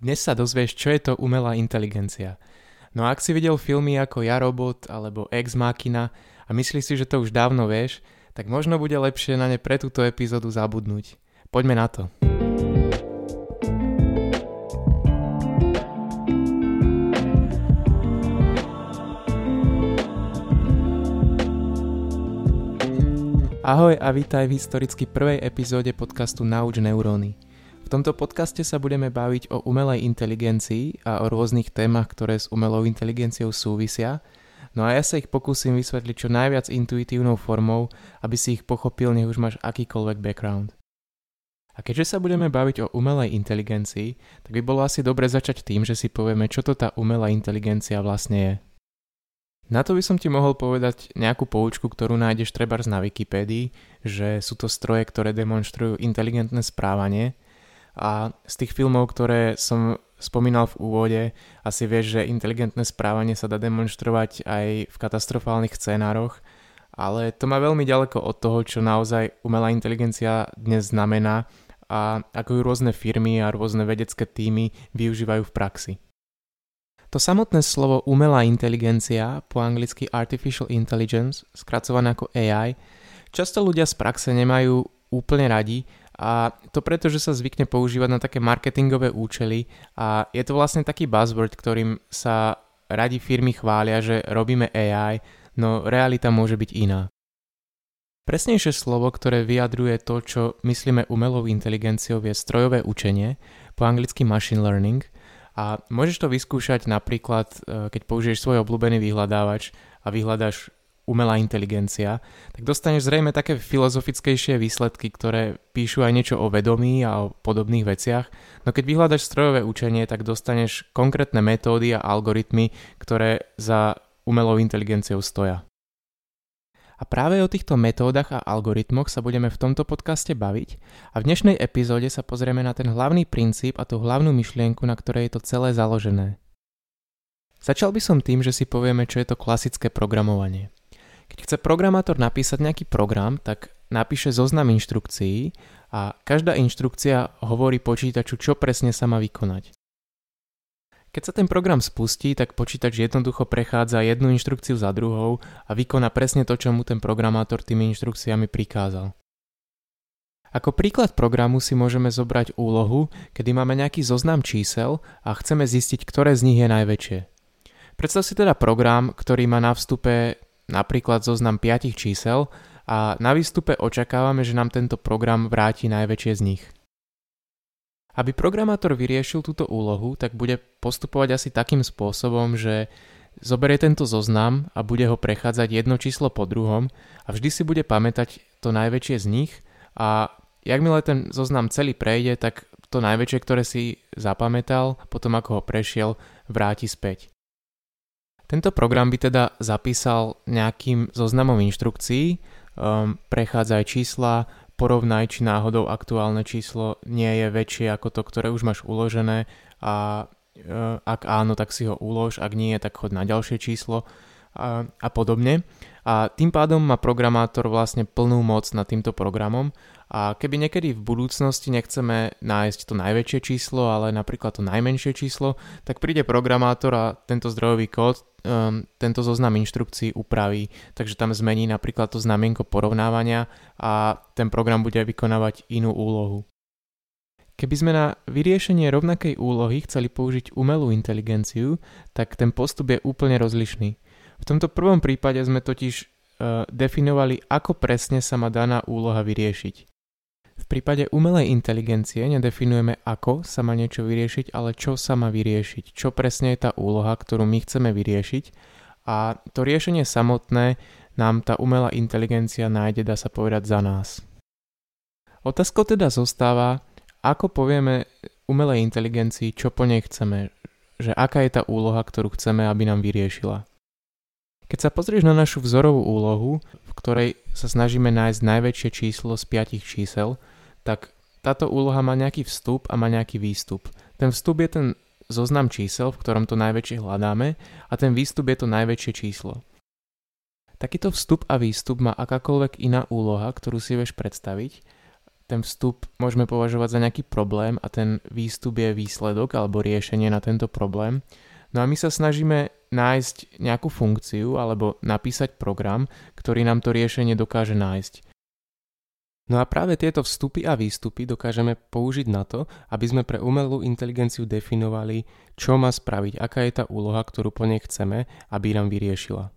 Dnes sa dozvieš, čo je to umelá inteligencia. No a ak si videl filmy ako Ja robot alebo Ex Machina a myslíš si, že to už dávno vieš, tak možno bude lepšie na ne pre túto epizódu zabudnúť. Poďme na to. Ahoj a vítaj v historicky prvej epizóde podcastu Nauč neuróny. V tomto podcaste sa budeme baviť o umelej inteligencii a o rôznych témach, ktoré s umelou inteligenciou súvisia, no a ja sa ich pokúsim vysvetliť čo najviac intuitívnou formou, aby si ich pochopil, nech už máš akýkoľvek background. A keďže sa budeme baviť o umelej inteligencii, tak by bolo asi dobre začať tým, že si povieme, čo to tá umelá inteligencia vlastne je. Na to by som ti mohol povedať nejakú poučku, ktorú nájdeš trebárs na Wikipédii, že sú to stroje, ktoré demonstrujú inteligentné správanie a z tých filmov, ktoré som spomínal v úvode, asi vieš, že inteligentné správanie sa dá demonstrovať aj v katastrofálnych scénároch, ale to má veľmi ďaleko od toho, čo naozaj umelá inteligencia dnes znamená a ako ju rôzne firmy a rôzne vedecké týmy využívajú v praxi. To samotné slovo umelá inteligencia, po anglicky artificial intelligence, skracované ako AI, často ľudia z praxe nemajú úplne radi a to preto, že sa zvykne používať na také marketingové účely a je to vlastne taký buzzword, ktorým sa radi firmy chvália, že robíme AI, no realita môže byť iná. Presnejšie slovo, ktoré vyjadruje to, čo myslíme umelou inteligenciou, je strojové učenie, po anglicky machine learning – a môžeš to vyskúšať napríklad, e, keď použiješ svoj obľúbený vyhľadávač a vyhľadáš umelá inteligencia, tak dostaneš zrejme také filozofickejšie výsledky, ktoré píšu aj niečo o vedomí a o podobných veciach. No keď vyhľadaš strojové učenie, tak dostaneš konkrétne metódy a algoritmy, ktoré za umelou inteligenciou stoja. A práve o týchto metódach a algoritmoch sa budeme v tomto podcaste baviť a v dnešnej epizóde sa pozrieme na ten hlavný princíp a tú hlavnú myšlienku, na ktorej je to celé založené. Začal by som tým, že si povieme, čo je to klasické programovanie. Keď chce programátor napísať nejaký program, tak napíše zoznam inštrukcií a každá inštrukcia hovorí počítaču, čo presne sa má vykonať. Keď sa ten program spustí, tak počítač jednoducho prechádza jednu inštrukciu za druhou a vykoná presne to, čo mu ten programátor tými inštrukciami prikázal. Ako príklad programu si môžeme zobrať úlohu, kedy máme nejaký zoznam čísel a chceme zistiť, ktoré z nich je najväčšie. Predstav si teda program, ktorý má na vstupe napríklad zoznam 5 čísel a na výstupe očakávame, že nám tento program vráti najväčšie z nich. Aby programátor vyriešil túto úlohu, tak bude postupovať asi takým spôsobom, že zoberie tento zoznam a bude ho prechádzať jedno číslo po druhom a vždy si bude pamätať to najväčšie z nich a jakmile ten zoznam celý prejde, tak to najväčšie, ktoré si zapamätal, potom ako ho prešiel, vráti späť. Tento program by teda zapísal nejakým zoznamom inštrukcií, um, prechádza aj čísla, porovnaj, či náhodou aktuálne číslo nie je väčšie ako to, ktoré už máš uložené. A e, ak áno, tak si ho ulož, ak nie, tak chod na ďalšie číslo a, a podobne. A tým pádom má programátor vlastne plnú moc nad týmto programom a keby niekedy v budúcnosti nechceme nájsť to najväčšie číslo, ale napríklad to najmenšie číslo, tak príde programátor a tento zdrojový kód um, tento zoznam inštrukcií upraví, takže tam zmení napríklad to znamienko porovnávania a ten program bude vykonávať inú úlohu. Keby sme na vyriešenie rovnakej úlohy chceli použiť umelú inteligenciu, tak ten postup je úplne rozlišný. V tomto prvom prípade sme totiž uh, definovali, ako presne sa má daná úloha vyriešiť. V prípade umelej inteligencie nedefinujeme, ako sa má niečo vyriešiť, ale čo sa má vyriešiť, čo presne je tá úloha, ktorú my chceme vyriešiť a to riešenie samotné nám tá umelá inteligencia nájde, dá sa povedať, za nás. Otázkou teda zostáva, ako povieme umelej inteligencii, čo po nej chceme, že aká je tá úloha, ktorú chceme, aby nám vyriešila. Keď sa pozrieš na našu vzorovú úlohu, v ktorej sa snažíme nájsť najväčšie číslo z 5 čísel, tak táto úloha má nejaký vstup a má nejaký výstup. Ten vstup je ten zoznam čísel, v ktorom to najväčšie hľadáme a ten výstup je to najväčšie číslo. Takýto vstup a výstup má akákoľvek iná úloha, ktorú si vieš predstaviť, ten vstup môžeme považovať za nejaký problém a ten výstup je výsledok alebo riešenie na tento problém. No a my sa snažíme nájsť nejakú funkciu alebo napísať program, ktorý nám to riešenie dokáže nájsť. No a práve tieto vstupy a výstupy dokážeme použiť na to, aby sme pre umelú inteligenciu definovali, čo má spraviť, aká je tá úloha, ktorú po nej chceme, aby nám vyriešila.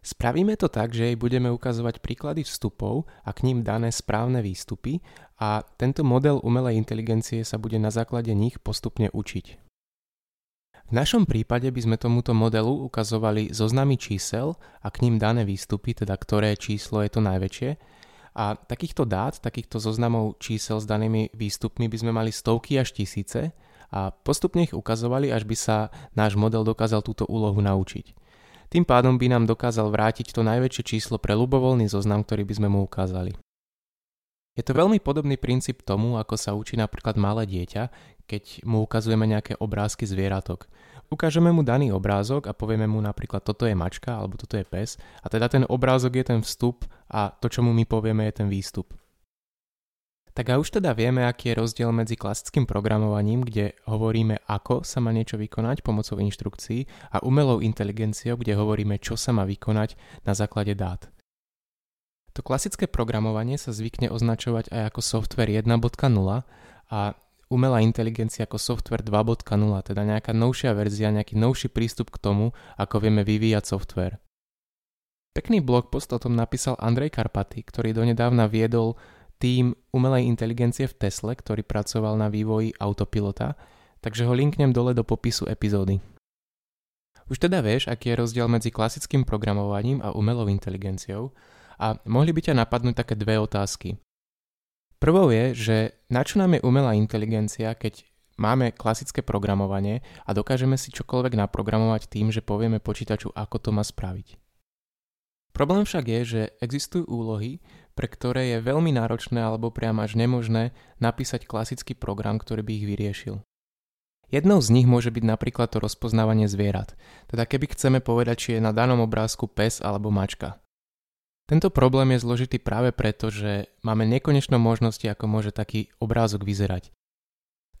Spravíme to tak, že jej budeme ukazovať príklady vstupov a k ním dané správne výstupy a tento model umelej inteligencie sa bude na základe nich postupne učiť. V našom prípade by sme tomuto modelu ukazovali zoznamy čísel a k ním dané výstupy, teda ktoré číslo je to najväčšie. A takýchto dát, takýchto zoznamov čísel s danými výstupmi by sme mali stovky až tisíce a postupne ich ukazovali, až by sa náš model dokázal túto úlohu naučiť. Tým pádom by nám dokázal vrátiť to najväčšie číslo pre ľubovoľný zoznam, ktorý by sme mu ukázali. Je to veľmi podobný princíp tomu, ako sa učí napríklad malé dieťa, keď mu ukazujeme nejaké obrázky zvieratok. Ukážeme mu daný obrázok a povieme mu napríklad toto je mačka alebo toto je pes a teda ten obrázok je ten vstup a to, čo mu my povieme, je ten výstup. Tak a už teda vieme, aký je rozdiel medzi klasickým programovaním, kde hovoríme, ako sa má niečo vykonať pomocou inštrukcií a umelou inteligenciou, kde hovoríme, čo sa má vykonať na základe dát. To klasické programovanie sa zvykne označovať aj ako software 1.0 a umelá inteligencia ako software 2.0, teda nejaká novšia verzia, nejaký novší prístup k tomu, ako vieme vyvíjať software. Pekný blog post o tom napísal Andrej Karpaty, ktorý donedávna viedol tým umelej inteligencie v Tesle, ktorý pracoval na vývoji autopilota, takže ho linknem dole do popisu epizódy. Už teda vieš, aký je rozdiel medzi klasickým programovaním a umelou inteligenciou a mohli by ťa napadnúť také dve otázky. Prvou je, že na čo nám je umelá inteligencia, keď máme klasické programovanie a dokážeme si čokoľvek naprogramovať tým, že povieme počítaču, ako to má spraviť. Problém však je, že existujú úlohy, pre ktoré je veľmi náročné alebo priam až nemožné napísať klasický program, ktorý by ich vyriešil. Jednou z nich môže byť napríklad to rozpoznávanie zvierat, teda keby chceme povedať, či je na danom obrázku pes alebo mačka. Tento problém je zložitý práve preto, že máme nekonečno možnosti, ako môže taký obrázok vyzerať.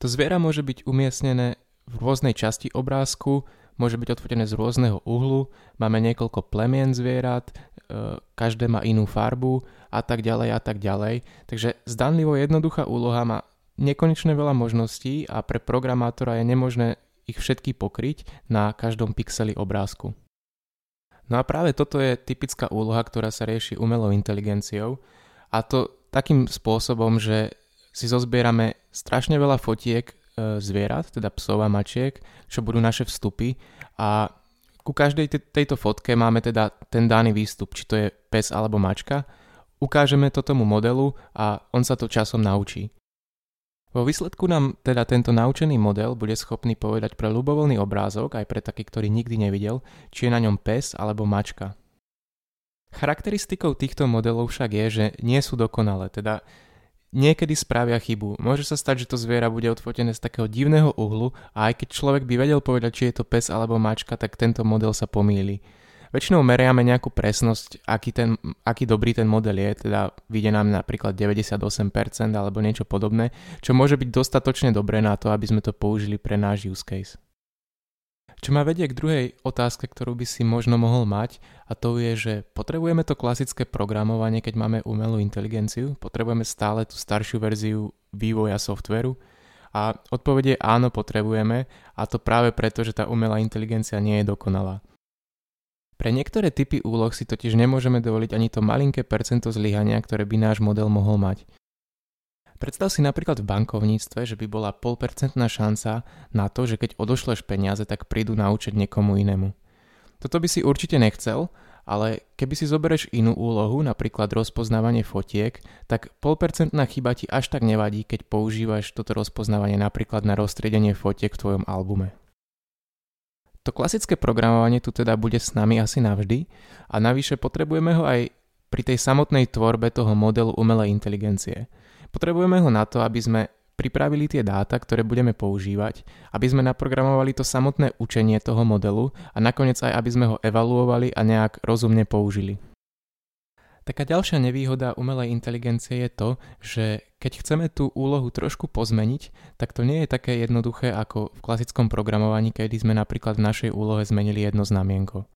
To zviera môže byť umiestnené v rôznej časti obrázku, môže byť odfotené z rôzneho uhlu, máme niekoľko plemien zvierat, e, každé má inú farbu a tak ďalej a tak ďalej. Takže zdanlivo jednoduchá úloha má nekonečne veľa možností a pre programátora je nemožné ich všetky pokryť na každom pixeli obrázku. No a práve toto je typická úloha, ktorá sa rieši umelou inteligenciou a to takým spôsobom, že si zozbierame strašne veľa fotiek E, zvierat, teda psov a mačiek, čo budú naše vstupy a ku každej tejto fotke máme teda ten daný výstup, či to je pes alebo mačka. Ukážeme to tomu modelu a on sa to časom naučí. Vo výsledku nám teda tento naučený model bude schopný povedať pre ľubovoľný obrázok, aj pre taký, ktorý nikdy nevidel, či je na ňom pes alebo mačka. Charakteristikou týchto modelov však je, že nie sú dokonalé, teda niekedy spravia chybu. Môže sa stať, že to zviera bude odfotené z takého divného uhlu a aj keď človek by vedel povedať, či je to pes alebo mačka, tak tento model sa pomýli. Väčšinou meriame nejakú presnosť, aký, ten, aký dobrý ten model je, teda vyjde nám napríklad 98% alebo niečo podobné, čo môže byť dostatočne dobré na to, aby sme to použili pre náš use case. Čo ma vedie k druhej otázke, ktorú by si možno mohol mať a to je, že potrebujeme to klasické programovanie, keď máme umelú inteligenciu, potrebujeme stále tú staršiu verziu vývoja softveru a odpovede áno, potrebujeme a to práve preto, že tá umelá inteligencia nie je dokonalá. Pre niektoré typy úloh si totiž nemôžeme dovoliť ani to malinké percento zlyhania, ktoré by náš model mohol mať. Predstav si napríklad v bankovníctve, že by bola polpercentná šanca na to, že keď odošleš peniaze, tak prídu na účet niekomu inému. Toto by si určite nechcel, ale keby si zoberieš inú úlohu, napríklad rozpoznávanie fotiek, tak polpercentná chyba ti až tak nevadí, keď používaš toto rozpoznávanie napríklad na roztriedenie fotiek v tvojom albume. To klasické programovanie tu teda bude s nami asi navždy a navyše potrebujeme ho aj pri tej samotnej tvorbe toho modelu umelej inteligencie – Potrebujeme ho na to, aby sme pripravili tie dáta, ktoré budeme používať, aby sme naprogramovali to samotné učenie toho modelu a nakoniec aj aby sme ho evaluovali a nejak rozumne použili. Taká ďalšia nevýhoda umelej inteligencie je to, že keď chceme tú úlohu trošku pozmeniť, tak to nie je také jednoduché ako v klasickom programovaní, kedy sme napríklad v našej úlohe zmenili jedno znamienko.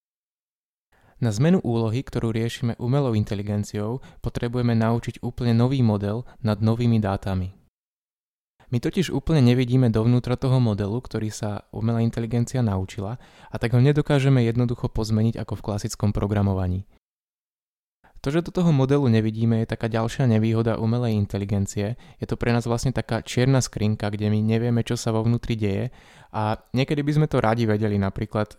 Na zmenu úlohy, ktorú riešime umelou inteligenciou, potrebujeme naučiť úplne nový model nad novými dátami. My totiž úplne nevidíme dovnútra toho modelu, ktorý sa umelá inteligencia naučila a tak ho nedokážeme jednoducho pozmeniť ako v klasickom programovaní. To, že do toho modelu nevidíme, je taká ďalšia nevýhoda umelej inteligencie. Je to pre nás vlastne taká čierna skrinka, kde my nevieme, čo sa vo vnútri deje a niekedy by sme to radi vedeli, napríklad e,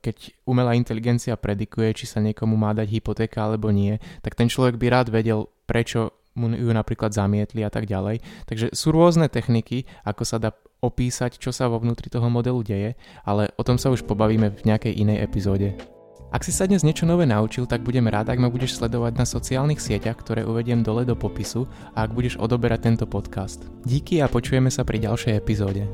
keď umelá inteligencia predikuje, či sa niekomu má dať hypotéka alebo nie, tak ten človek by rád vedel, prečo mu ju napríklad zamietli a tak ďalej. Takže sú rôzne techniky, ako sa dá opísať, čo sa vo vnútri toho modelu deje, ale o tom sa už pobavíme v nejakej inej epizóde. Ak si sa dnes niečo nové naučil, tak budem rád, ak ma budeš sledovať na sociálnych sieťach, ktoré uvediem dole do popisu a ak budeš odoberať tento podcast. Díky a počujeme sa pri ďalšej epizóde.